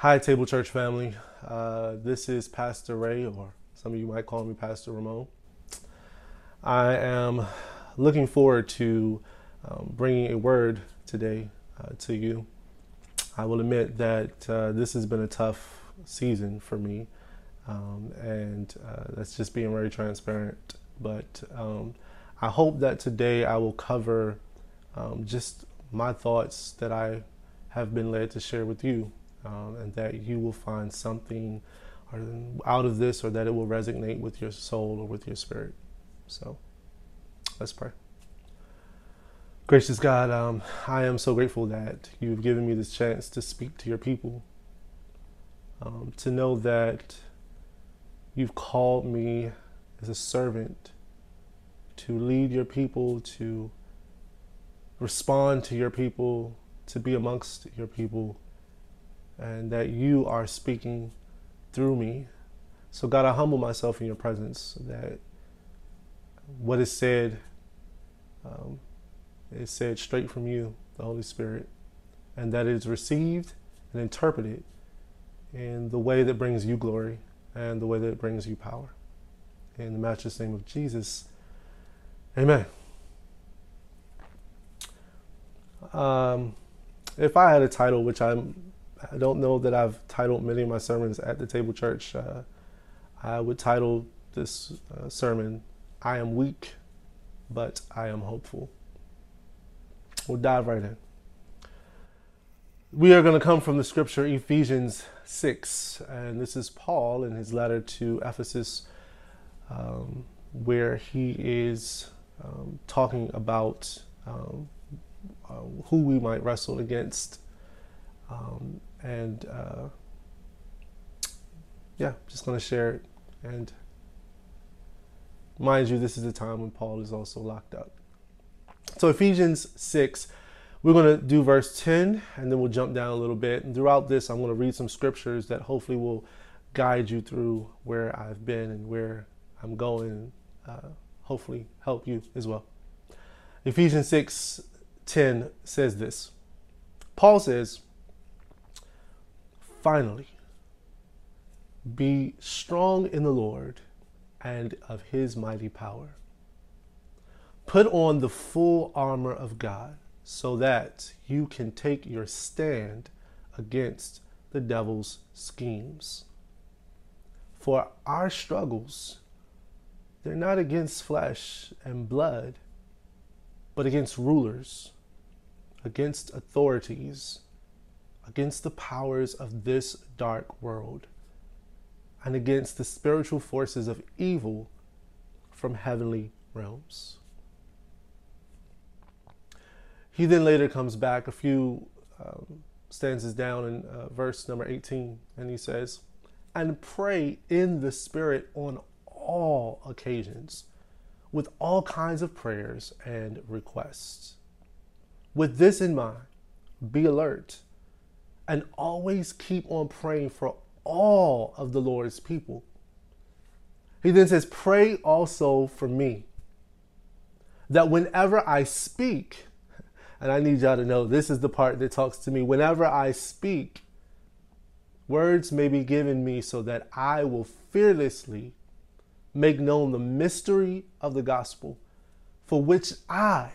Hi, Table Church family. Uh, this is Pastor Ray, or some of you might call me Pastor Raimon. I am looking forward to um, bringing a word today uh, to you. I will admit that uh, this has been a tough season for me, um, and uh, that's just being very transparent. But um, I hope that today I will cover um, just my thoughts that I have been led to share with you, um, and that you will find something out of this or that it will resonate with your soul or with your spirit. So let's pray. Gracious God, um, I am so grateful that you've given me this chance to speak to your people, um, to know that you've called me as a servant to lead your people, to respond to your people, to be amongst your people, and that you are speaking through me. So, God, I humble myself in your presence that what is said um, is said straight from you, the Holy Spirit, and that it is received and interpreted in the way that brings you glory and the way that brings you power. In the matchless name of Jesus, amen. Um, if I had a title, which I'm, I don't know that I've titled many of my sermons at the Table Church, uh, I would title this uh, sermon, I Am Weak, but I Am Hopeful. We'll dive right in. We are going to come from the scripture Ephesians 6, and this is Paul in his letter to Ephesus, um, where he is um, talking about um, uh, who we might wrestle against. Um, and uh, yeah, just to share it. And mind you, this is the time when Paul is also locked up. So, Ephesians 6, we're to do verse 10 and then we'll jump down a little bit. And throughout this, I'm to read some scriptures that hopefully will guide you through where I've been and where I'm going, uh, hopefully help you as well. Ephesians 6 10 says this Paul says, Finally, be strong in the Lord and of his mighty power. Put on the full armor of God so that you can take your stand against the devil's schemes. For our struggles, they're not against flesh and blood, but against rulers against authorities, against the powers of this dark world, and against the spiritual forces of evil from heavenly realms. He then later comes back a few um, stanzas down in uh, verse number 18, and he says, And pray in the Spirit on all occasions with all kinds of prayers and requests. With this in mind, be alert and always keep on praying for all of the Lord's people. He then says, Pray also for me, that whenever I speak, and I need y'all to know this is the part that talks to me, whenever I speak, words may be given me so that I will fearlessly make known the mystery of the gospel, for which I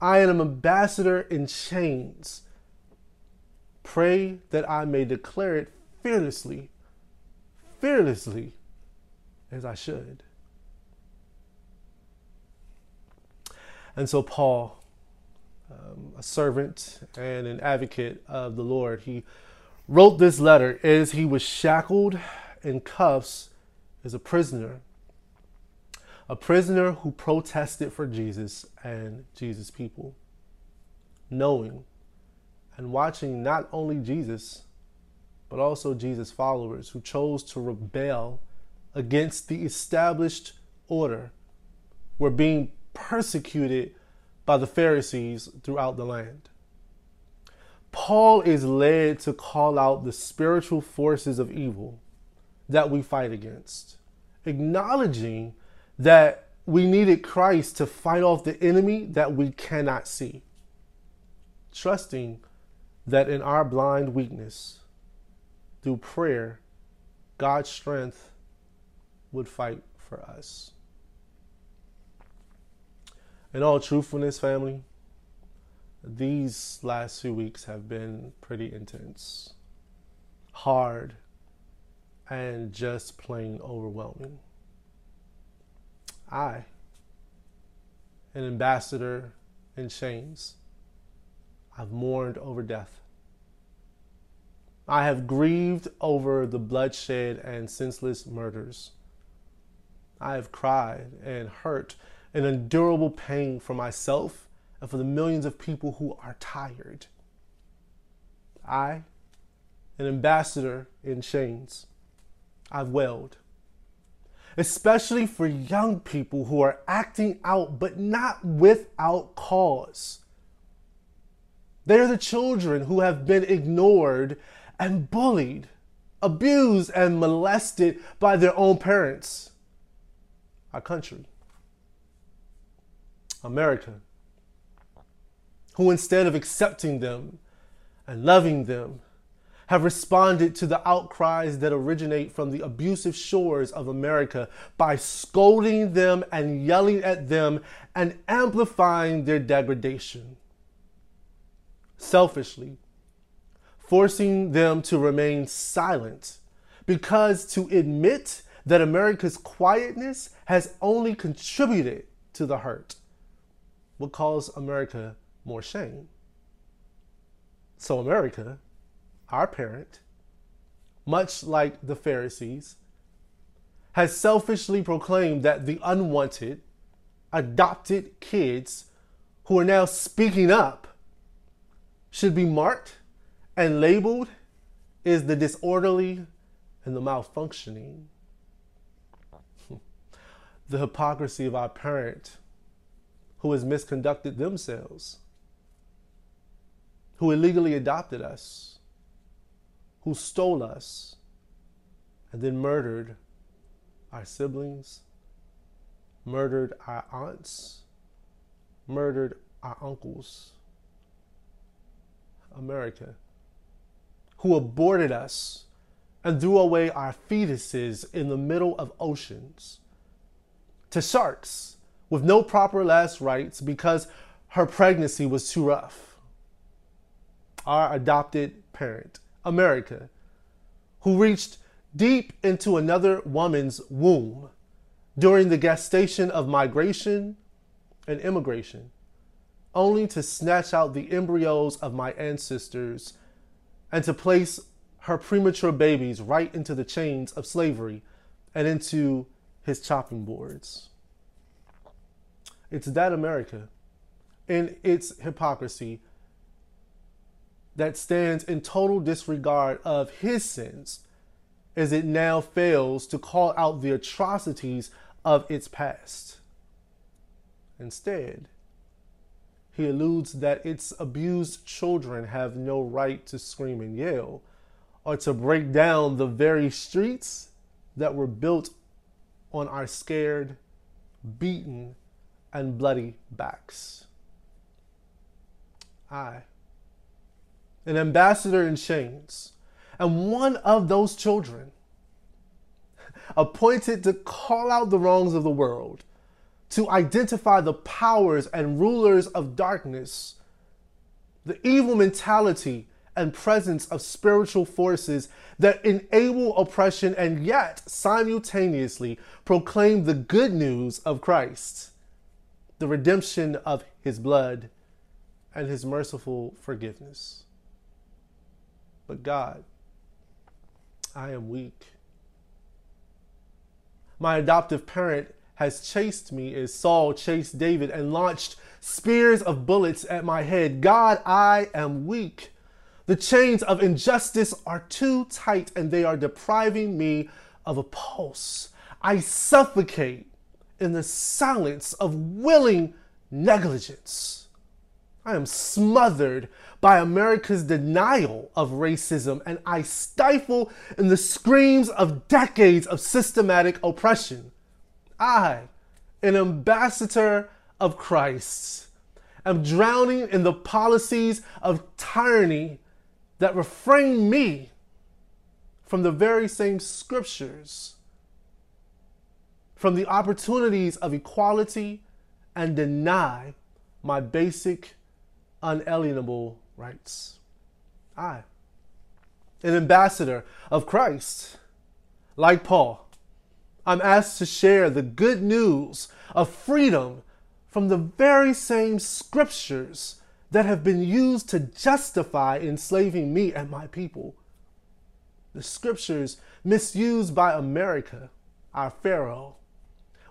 I am an ambassador in chains. Pray that I may declare it fearlessly, fearlessly as I should. And so, Paul, um, a servant and an advocate of the Lord, he wrote this letter as he was shackled in cuffs as a prisoner a prisoner who protested for Jesus and Jesus' people, knowing and watching not only Jesus, but also Jesus' followers who chose to rebel against the established order were being persecuted by the Pharisees throughout the land. Paul is led to call out the spiritual forces of evil that we fight against, acknowledging that we needed Christ to fight off the enemy that we cannot see. Trusting that in our blind weakness, through prayer, God's strength would fight for us. In all truthfulness, family, these last few weeks have been pretty intense, hard, and just plain overwhelming. I, an ambassador in chains, I've mourned over death. I have grieved over the bloodshed and senseless murders. I have cried and hurt an endurable pain for myself and for the millions of people who are tired. I, an ambassador in chains, I've wailed, especially for young people who are acting out but not without cause. They're the children who have been ignored and bullied, abused, and molested by their own parents. Our country, America, who instead of accepting them and loving them, have responded to the outcries that originate from the abusive shores of America by scolding them and yelling at them and amplifying their degradation. Selfishly, forcing them to remain silent because to admit that America's quietness has only contributed to the hurt will cause America more shame. So, America, our parent, much like the Pharisees, has selfishly proclaimed that the unwanted, adopted kids who are now speaking up should be marked and labeled is the disorderly and the malfunctioning. the hypocrisy of our parent who has misconducted themselves, who illegally adopted us, who stole us, and then murdered our siblings, murdered our aunts, murdered our uncles. America who aborted us and threw away our fetuses in the middle of oceans, to sharks with no proper last rites because her pregnancy was too rough. Our adopted parent, America, who reached deep into another woman's womb during the gestation of migration and immigration, only to snatch out the embryos of my ancestors and to place her premature babies right into the chains of slavery and into his chopping boards. It's that America, in its hypocrisy, that stands in total disregard of his sins as it now fails to call out the atrocities of its past. Instead, he alludes that its abused children have no right to scream and yell or to break down the very streets that were built on our scared, beaten, and bloody backs. I, an ambassador in chains, and one of those children, appointed to call out the wrongs of the world to identify the powers and rulers of darkness, the evil mentality and presence of spiritual forces that enable oppression and yet simultaneously proclaim the good news of Christ, the redemption of his blood, and his merciful forgiveness. But God, I am weak. My adoptive parent has chased me as Saul chased David and launched spears of bullets at my head. God, I am weak. The chains of injustice are too tight and they are depriving me of a pulse. I suffocate in the silence of willing negligence. I am smothered by America's denial of racism and I stifle in the screams of decades of systematic oppression. I, an ambassador of Christ, am drowning in the policies of tyranny that refrain me from the very same scriptures, from the opportunities of equality, and deny my basic, unalienable rights. I, an ambassador of Christ, like Paul, I'm asked to share the good news of freedom from the very same scriptures that have been used to justify enslaving me and my people. The scriptures misused by America, our Pharaoh,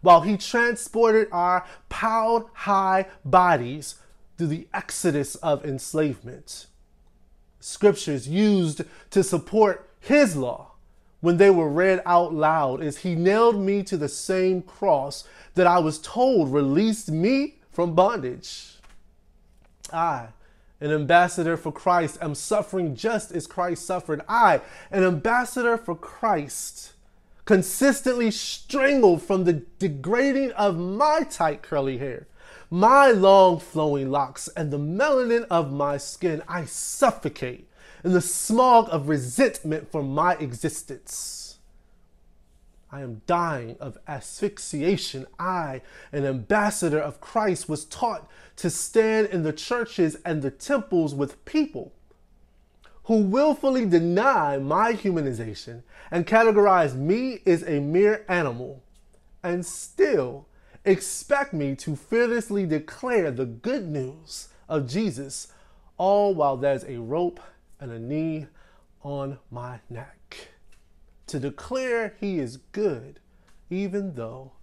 while he transported our piled high bodies through the exodus of enslavement. Scriptures used to support his law when they were read out loud is he nailed me to the same cross that I was told released me from bondage. I, an ambassador for Christ, am suffering just as Christ suffered. I, an ambassador for Christ, consistently strangled from the degrading of my tight curly hair, my long flowing locks, and the melanin of my skin. I suffocate in the smog of resentment for my existence. I am dying of asphyxiation. I, an ambassador of Christ, was taught to stand in the churches and the temples with people who willfully deny my humanization and categorize me as a mere animal and still expect me to fearlessly declare the good news of Jesus, all while there's a rope and a knee on my neck to declare he is good, even though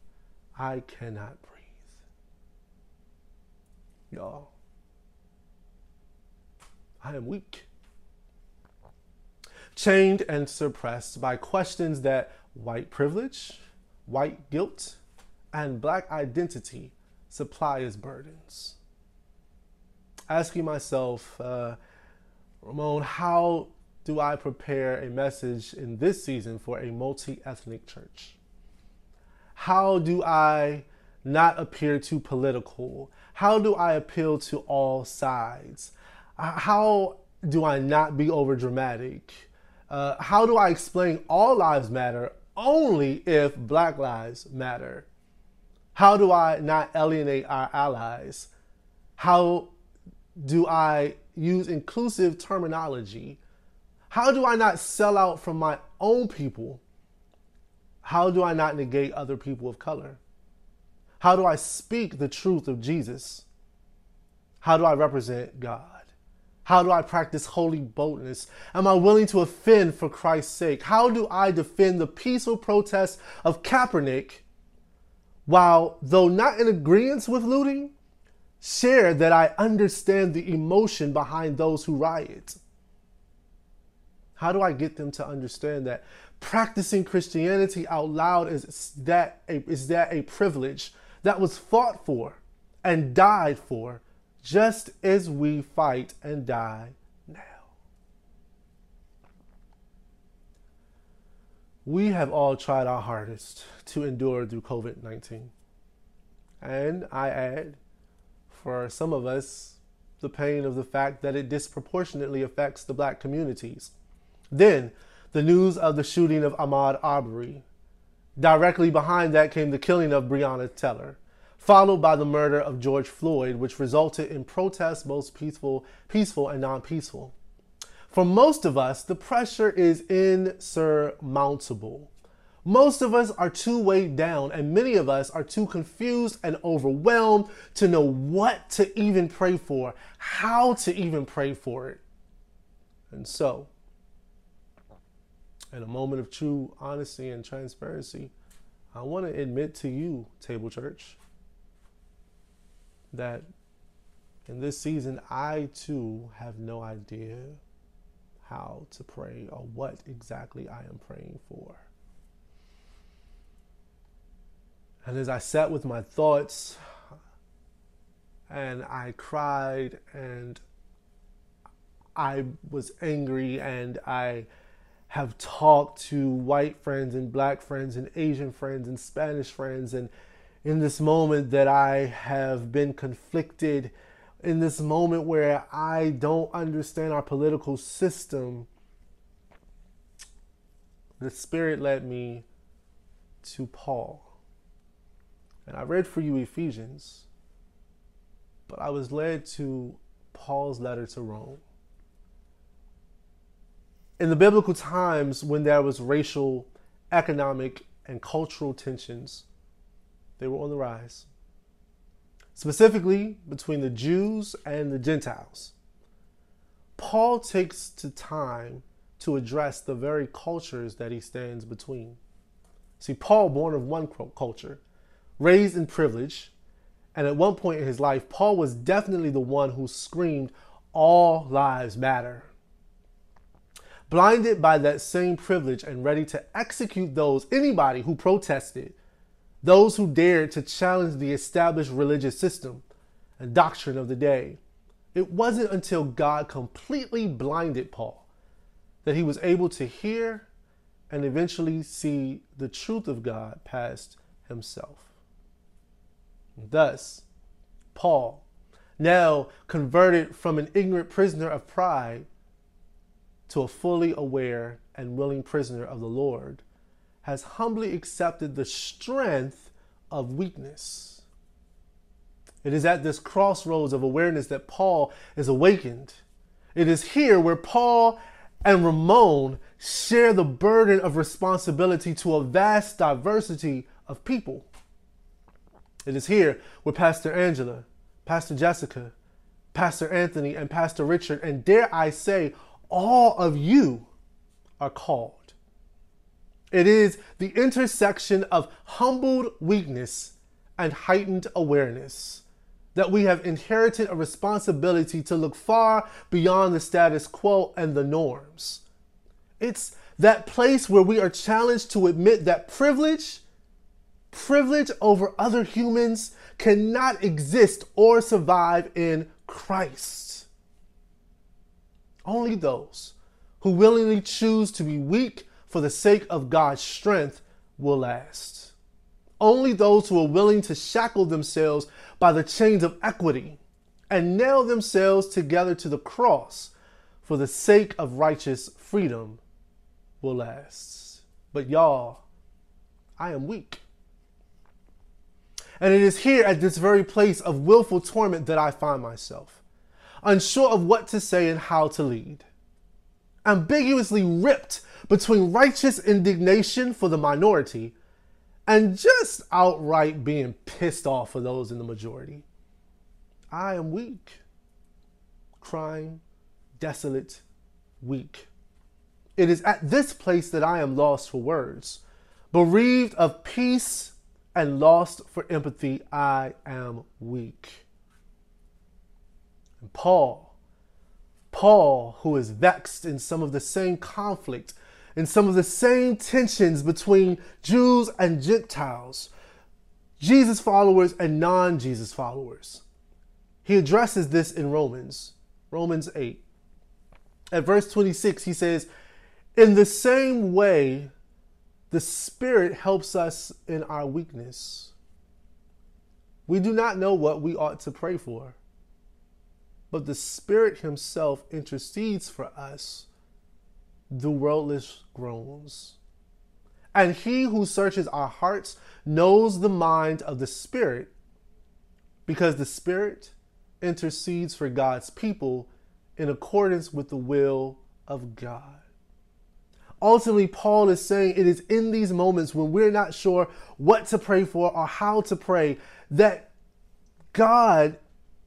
I cannot breathe. Y'all, I am weak, chained and suppressed by questions that white privilege, white guilt, and black identity supply as burdens. Asking myself, uh, Raimon, how do I prepare a message in this season for a multi ethnic church? How do I not appear too political? How do I appeal to all sides? Uh, how do I not be over dramatic? Uh, how do I explain all lives matter only if black lives matter? How do I not alienate our allies? How do I use inclusive terminology? How do I not sell out from my own people? How do I not negate other people of color? How do I speak the truth of Jesus? How do I represent God? How do I practice holy boldness? Am I willing to offend for Christ's sake? How do I defend the peaceful protest of Kaepernick while, though not in agreement with looting, share that I understand the emotion behind those who riot? How do I get them to understand that practicing Christianity out loud is that a, is that a privilege that was fought for and died for, just as we fight and die now? We have all tried our hardest to endure through COVID 19. And I add, for some of us the pain of the fact that it disproportionately affects the black communities. Then, the news of the shooting of Ahmaud Arbery. Directly behind that came the killing of Breonna Taylor, followed by the murder of George Floyd, which resulted in protests both peaceful, peaceful and non-peaceful. For most of us, the pressure is insurmountable. Most of us are too weighed down, and many of us are too confused and overwhelmed to know what to even pray for, how to even pray for it. And so, in a moment of true honesty and transparency, I want to admit to you, Table Church, that in this season, I too have no idea how to pray or what exactly I am praying for. And as I sat with my thoughts and I cried and I was angry and I have talked to white friends and black friends and Asian friends and Spanish friends and in this moment that I have been conflicted in this moment where I don't understand our political system the Spirit led me to Paul. And I read for you Ephesians, but I was led to Paul's letter to Rome. In the biblical times, when there was racial, economic, and cultural tensions, they were on the rise, specifically between the Jews and the Gentiles. Paul takes the time to address the very cultures that he stands between. See, Paul, born of one culture, raised in privilege, and at one point in his life, Paul was definitely the one who screamed, All lives matter. Blinded by that same privilege and ready to execute those, anybody who protested, those who dared to challenge the established religious system and doctrine of the day. It wasn't until God completely blinded Paul that he was able to hear and eventually see the truth of God past himself. Thus, Paul, now converted from an ignorant prisoner of pride to a fully aware and willing prisoner of the Lord, has humbly accepted the strength of weakness. It is at this crossroads of awareness that Paul is awakened. It is here where Paul and Raimon share the burden of responsibility to a vast diversity of people. It is here where Pastor Angela, Pastor Jessica, Pastor Anthony, and Pastor Richard, and dare I say, all of you are called. It is the intersection of humbled weakness and heightened awareness that we have inherited a responsibility to look far beyond the status quo and the norms. It's that place where we are challenged to admit that privilege privilege over other humans cannot exist or survive in Christ. Only those who willingly choose to be weak for the sake of God's strength will last. Only those who are willing to shackle themselves by the chains of equity and nail themselves together to the cross for the sake of righteous freedom will last. But y'all, I am weak. And it is here at this very place of willful torment that I find myself, unsure of what to say and how to lead. Ambiguously ripped between righteous indignation for the minority and just outright being pissed off for those in the majority. I am weak, crying, desolate, weak. It is at this place that I am lost for words, bereaved of peace and lost for empathy, I am weak. And Paul, Paul, who is vexed in some of the same conflict, in some of the same tensions between Jews and Gentiles, Jesus followers and non Jesus followers. He addresses this in Romans, Romans 8. At verse 26, he says, In the same way, the Spirit helps us in our weakness. We do not know what we ought to pray for, but the Spirit Himself intercedes for us the worldless groans. And He who searches our hearts knows the mind of the Spirit, because the Spirit intercedes for God's people in accordance with the will of God ultimately, Paul is saying it is in these moments when we're not sure what to pray for or how to pray that God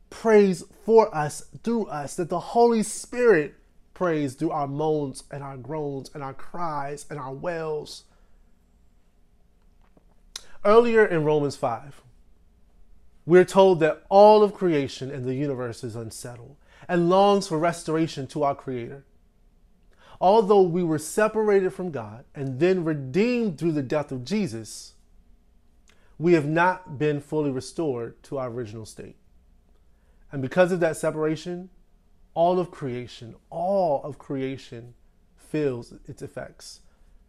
prays for us through us, that the Holy Spirit prays through our moans and our groans and our cries and our wails. Earlier in Romans 5, we're told that all of creation and the universe is unsettled and longs for restoration to our Creator although we were separated from God and then redeemed through the death of Jesus, we have not been fully restored to our original state. And because of that separation, all of creation, all of creation feels its effects.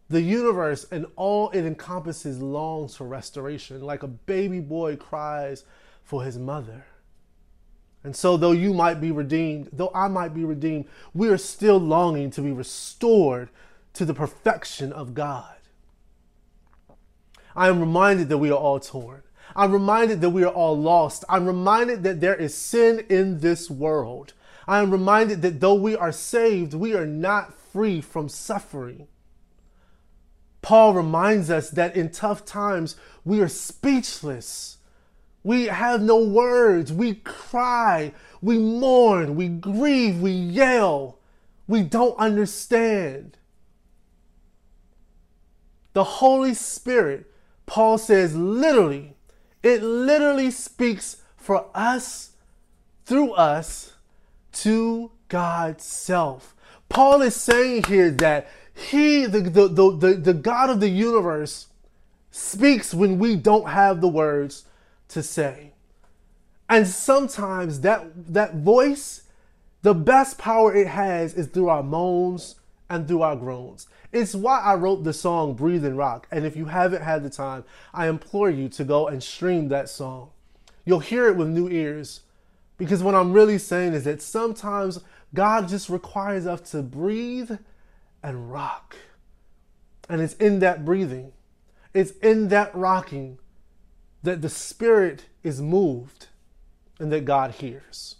The universe and all it encompasses longs for restoration, like a baby boy cries for his mother. And so, though you might be redeemed, though I might be redeemed, we are still longing to be restored to the perfection of God. I am reminded that we are all torn. I'm reminded that we are all lost. I'm reminded that there is sin in this world. I am reminded that though we are saved, we are not free from suffering. Paul reminds us that in tough times, we are speechless. We have no words. We cry. We mourn. We grieve. We yell. We don't understand. The Holy Spirit, Paul says, literally, it literally speaks for us, through us, to God's self. Paul is saying here that he, the, the, the, the, God of the universe, speaks when we don't have the words to say. And sometimes that, that voice, the best power it has is through our moans and through our groans. It's why I wrote the song Breathe and Rock. And if you haven't had the time, I implore you to go and stream that song. You'll hear it with new ears. Because what I'm really saying is that sometimes God just requires us to breathe and rock. And it's in that breathing, it's in that rocking that the Spirit is moved and that God hears.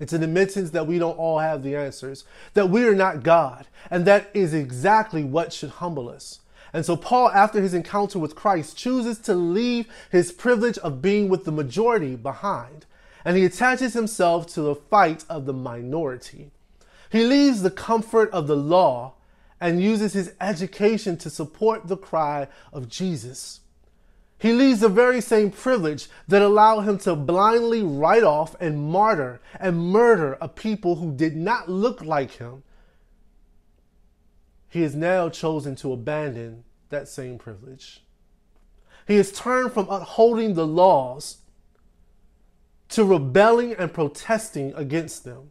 It's an admittance that we don't all have the answers, that we are not God, and that is exactly what should humble us. And so, Paul, after his encounter with Christ, chooses to leave his privilege of being with the majority behind, and he attaches himself to the fight of the minority. He leaves the comfort of the law and uses his education to support the cry of Jesus. He leaves the very same privilege that allowed him to blindly write off and martyr and murder a people who did not look like him. He has now chosen to abandon that same privilege. He has turned from upholding the laws to rebelling and protesting against them.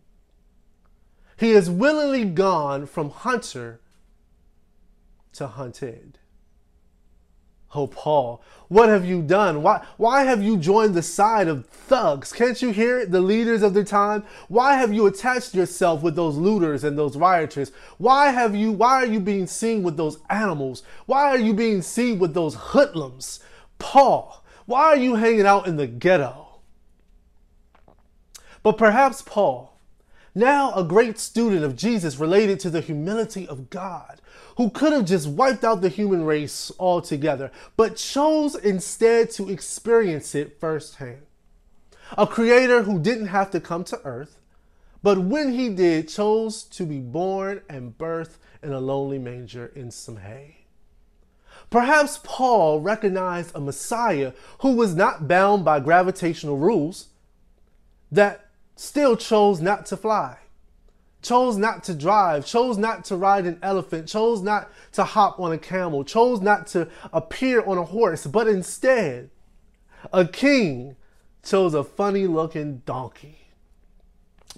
He has willingly gone from hunter to hunted. Oh, Paul, what have you done? Why, why have you joined the side of thugs? Can't you hear it? The leaders of the time? Why have you attached yourself with those looters and those rioters? Why have you, why are you being seen with those animals? Why are you being seen with those hoodlums? Paul, why are you hanging out in the ghetto? But perhaps Paul, now a great student of Jesus related to the humility of God, who could have just wiped out the human race altogether, but chose instead to experience it firsthand. A creator who didn't have to come to earth, but when he did, chose to be born and birthed in a lonely manger in some hay. Perhaps Paul recognized a Messiah who was not bound by gravitational rules, that still chose not to fly, chose not to drive, chose not to ride an elephant, chose not to hop on a camel, chose not to appear on a horse, but instead, a king chose a funny looking donkey.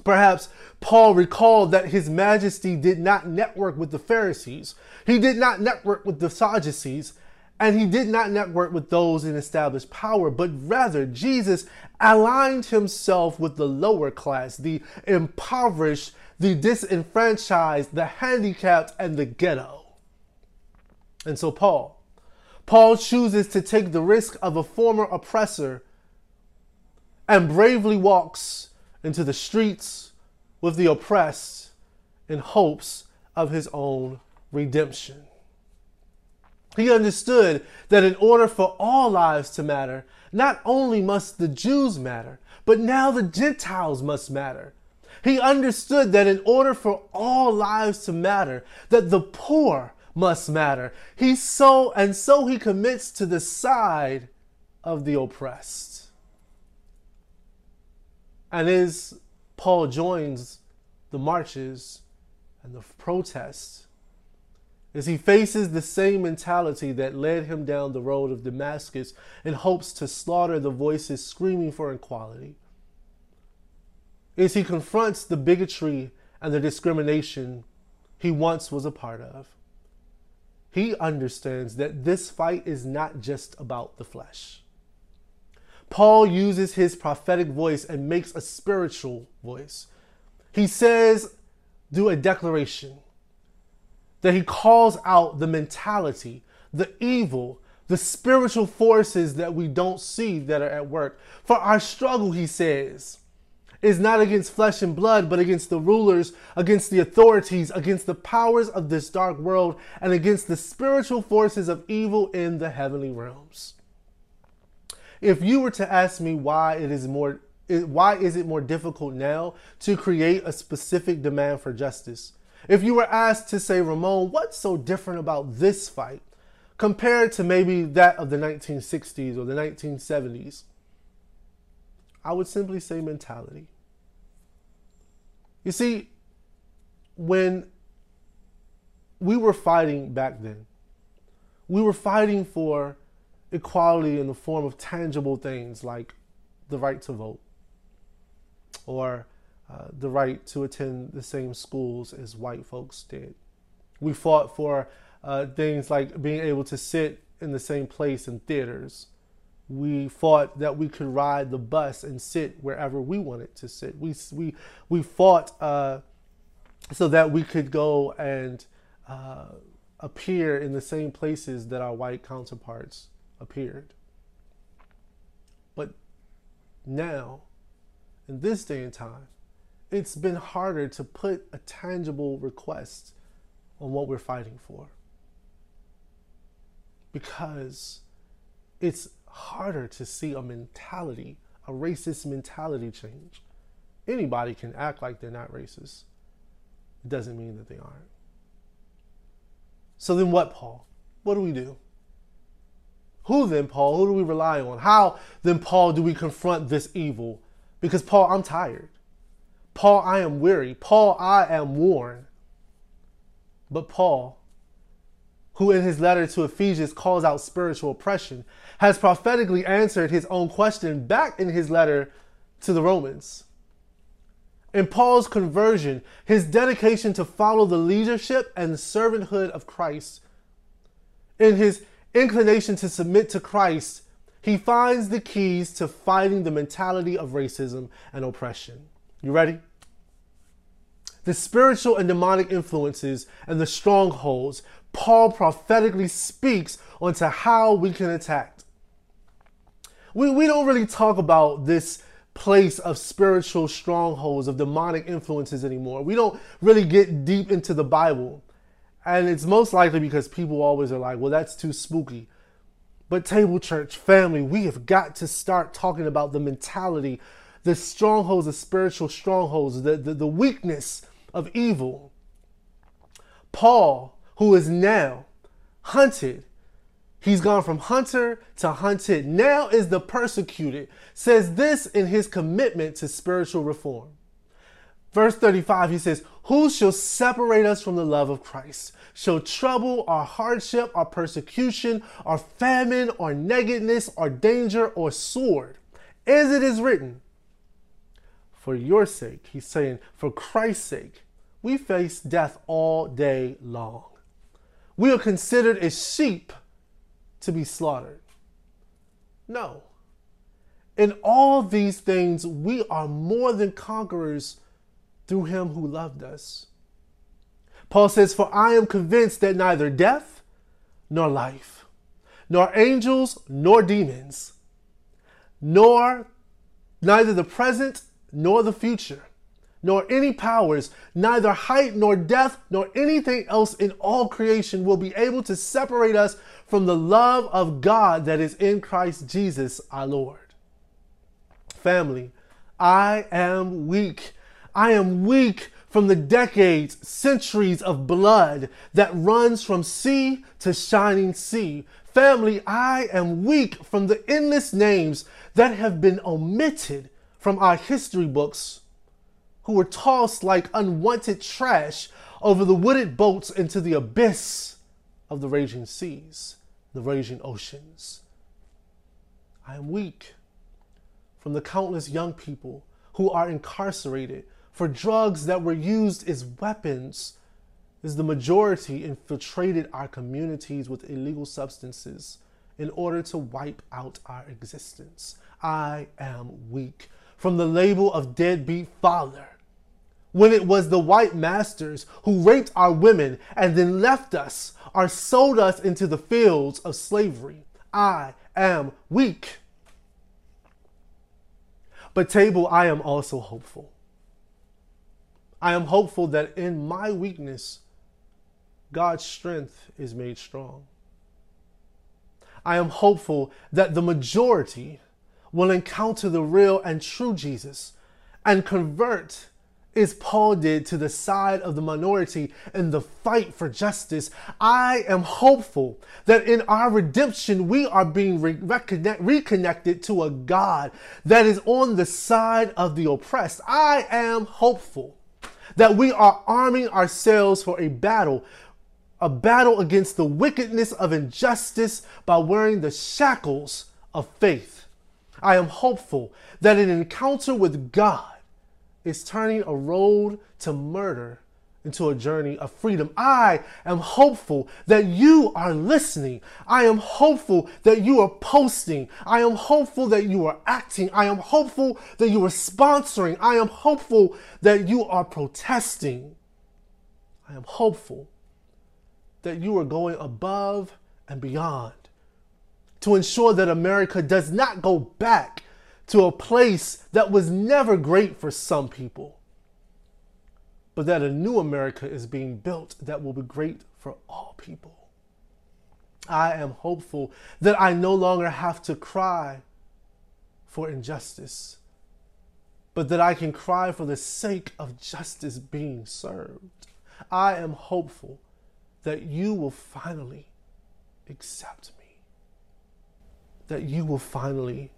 Perhaps Paul recalled that his majesty did not network with the Pharisees. He did not network with the Sadducees and he did not network with those in established power, but rather Jesus aligned himself with the lower class, the impoverished, the disenfranchised, the handicapped, and the ghetto. And so Paul, Paul chooses to take the risk of a former oppressor and bravely walks into the streets with the oppressed in hopes of his own redemption. He understood that in order for all lives to matter, not only must the Jews matter, but now the Gentiles must matter. He understood that in order for all lives to matter, that the poor must matter. He so and so he commits to the side of the oppressed. And as Paul joins the marches and the protests, as he faces the same mentality that led him down the road of Damascus in hopes to slaughter the voices screaming for equality. As he confronts the bigotry and the discrimination he once was a part of, he understands that this fight is not just about the flesh. Paul uses his prophetic voice and makes a spiritual voice. He says, do a declaration that he calls out the mentality, the evil, the spiritual forces that we don't see that are at work. For our struggle, he says, is not against flesh and blood, but against the rulers, against the authorities, against the powers of this dark world, and against the spiritual forces of evil in the heavenly realms. If you were to ask me why it is more why is it more difficult now to create a specific demand for justice? If you were asked to say, Raimon, what's so different about this fight compared to maybe that of the 1960s or the 1970s? I would simply say mentality. You see, when we were fighting back then, we were fighting for equality in the form of tangible things like the right to vote or uh, the right to attend the same schools as white folks did. We fought for uh, things like being able to sit in the same place in theaters we fought that we could ride the bus and sit wherever we wanted to sit. We we we fought uh, so that we could go and uh, appear in the same places that our white counterparts appeared. But now, in this day and time, it's been harder to put a tangible request on what we're fighting for because it's harder to see a mentality, a racist mentality change. Anybody can act like they're not racist. It doesn't mean that they aren't. So then what, Paul? What do we do? Who then, Paul? Who do we rely on? How then, Paul, do we confront this evil? Because, Paul, I'm tired. Paul, I am weary. Paul, I am worn. But, Paul, who in his letter to Ephesians calls out spiritual oppression, has prophetically answered his own question back in his letter to the Romans. In Paul's conversion, his dedication to follow the leadership and servanthood of Christ, in his inclination to submit to Christ, he finds the keys to fighting the mentality of racism and oppression. You ready? The spiritual and demonic influences and the strongholds Paul prophetically speaks onto how we can attack. We, we don't really talk about this place of spiritual strongholds, of demonic influences anymore. We don't really get deep into the Bible. And it's most likely because people always are like, well, that's too spooky. But, Table Church family, we have got to start talking about the mentality, the strongholds, the spiritual strongholds, the, the, the weakness of evil. Paul who is now hunted. He's gone from hunter to hunted. Now is the persecuted. Says this in his commitment to spiritual reform. Verse 35, he says, Who shall separate us from the love of Christ? Shall trouble, or hardship, or persecution, or famine, or nakedness, or danger, or sword? As it is written, For your sake, he's saying, for Christ's sake, we face death all day long we are considered as sheep to be slaughtered. No. In all these things, we are more than conquerors through him who loved us. Paul says, For I am convinced that neither death nor life, nor angels nor demons, nor neither the present nor the future nor any powers, neither height nor depth, nor anything else in all creation will be able to separate us from the love of God that is in Christ Jesus our Lord. Family, I am weak. I am weak from the decades, centuries of blood that runs from sea to shining sea. Family, I am weak from the endless names that have been omitted from our history books who were tossed like unwanted trash over the wooded boats into the abyss of the raging seas, the raging oceans. I am weak from the countless young people who are incarcerated for drugs that were used as weapons as the majority infiltrated our communities with illegal substances in order to wipe out our existence. I am weak from the label of deadbeat father when it was the white masters who raped our women and then left us or sold us into the fields of slavery. I am weak. But, table, I am also hopeful. I am hopeful that in my weakness, God's strength is made strong. I am hopeful that the majority will encounter the real and true Jesus and convert as Paul did to the side of the minority in the fight for justice. I am hopeful that in our redemption, we are being re- reconnect- reconnected to a God that is on the side of the oppressed. I am hopeful that we are arming ourselves for a battle, a battle against the wickedness of injustice by wearing the shackles of faith. I am hopeful that an encounter with God is turning a road to murder into a journey of freedom. I am hopeful that you are listening. I am hopeful that you are posting. I am hopeful that you are acting. I am hopeful that you are sponsoring. I am hopeful that you are protesting. I am hopeful that you are going above and beyond to ensure that America does not go back to a place that was never great for some people but that a new America is being built that will be great for all people. I am hopeful that I no longer have to cry for injustice, but that I can cry for the sake of justice being served. I am hopeful that you will finally accept me, that you will finally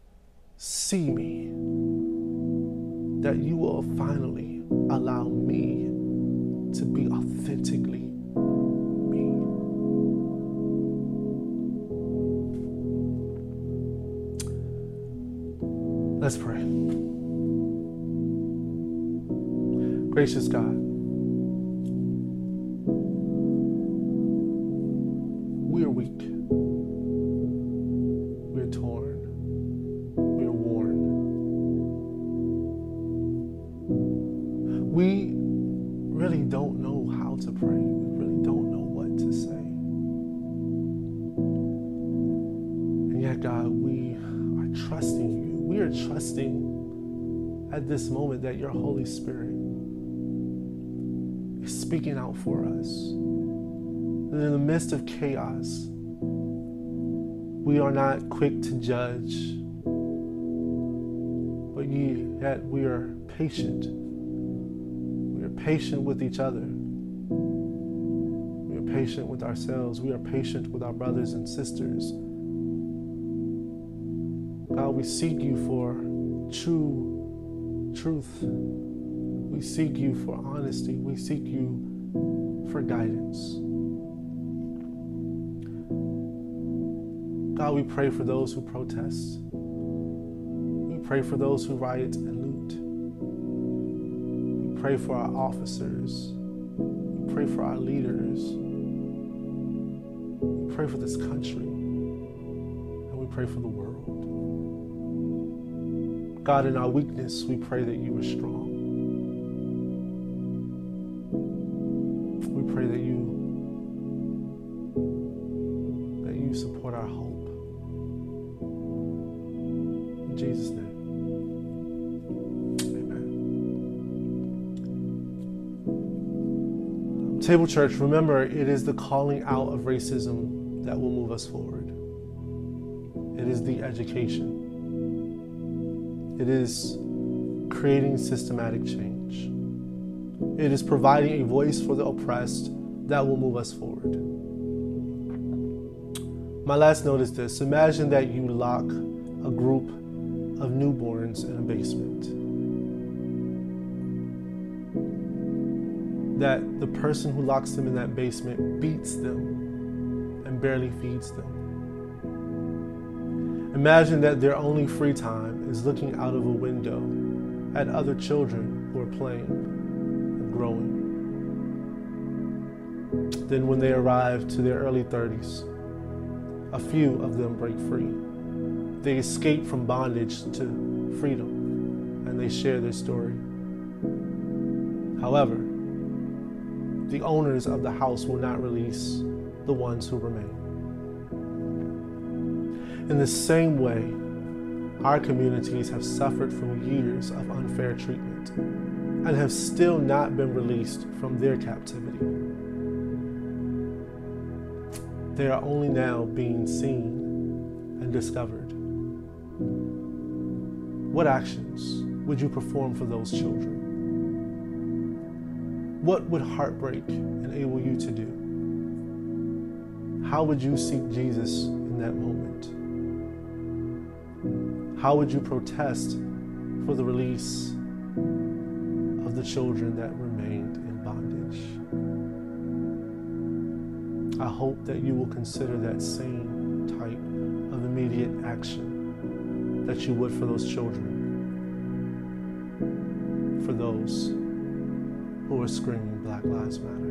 see me, that you will finally allow me to be authentically me. Let's pray. Gracious God, moment that your Holy Spirit is speaking out for us. And in the midst of chaos, we are not quick to judge, but yet we are patient We are patient with each other. We are patient with ourselves. We are patient with our brothers and sisters. God, we seek you for true truth. We seek you for honesty. We seek you for guidance. God, we pray for those who protest. We pray for those who riot and loot We pray for our officers. We pray for our leaders. We pray for this country. And we pray for the world. God, in our weakness, we pray that you are strong. We pray that you that you support our hope. In Jesus' name. Amen. Table Church, remember it is the calling out of racism that will move us forward. It is the education. It is creating systematic change. It is providing a voice for the oppressed that will move us forward. My last note is this imagine that you lock a group of newborns in a basement. that the person who locks them in that basement beats them and barely feeds them. Imagine that their only free time is looking out of a window at other children who are playing and growing. Then, when they arrive to their early 30s, a few of them break free. They escape from bondage to freedom and they share their story. However, the owners of the house will not release the ones who remain. In the same way, our communities have suffered from years of unfair treatment and have still not been released from their captivity. They are only now being seen and discovered. What actions would you perform for those children? What would heartbreak enable you to do? How would you seek Jesus in that moment? How would you protest for the release of the children that remained in bondage? I hope that you will consider that same type of immediate action that you would for those children, for those who are screaming Black Lives Matter.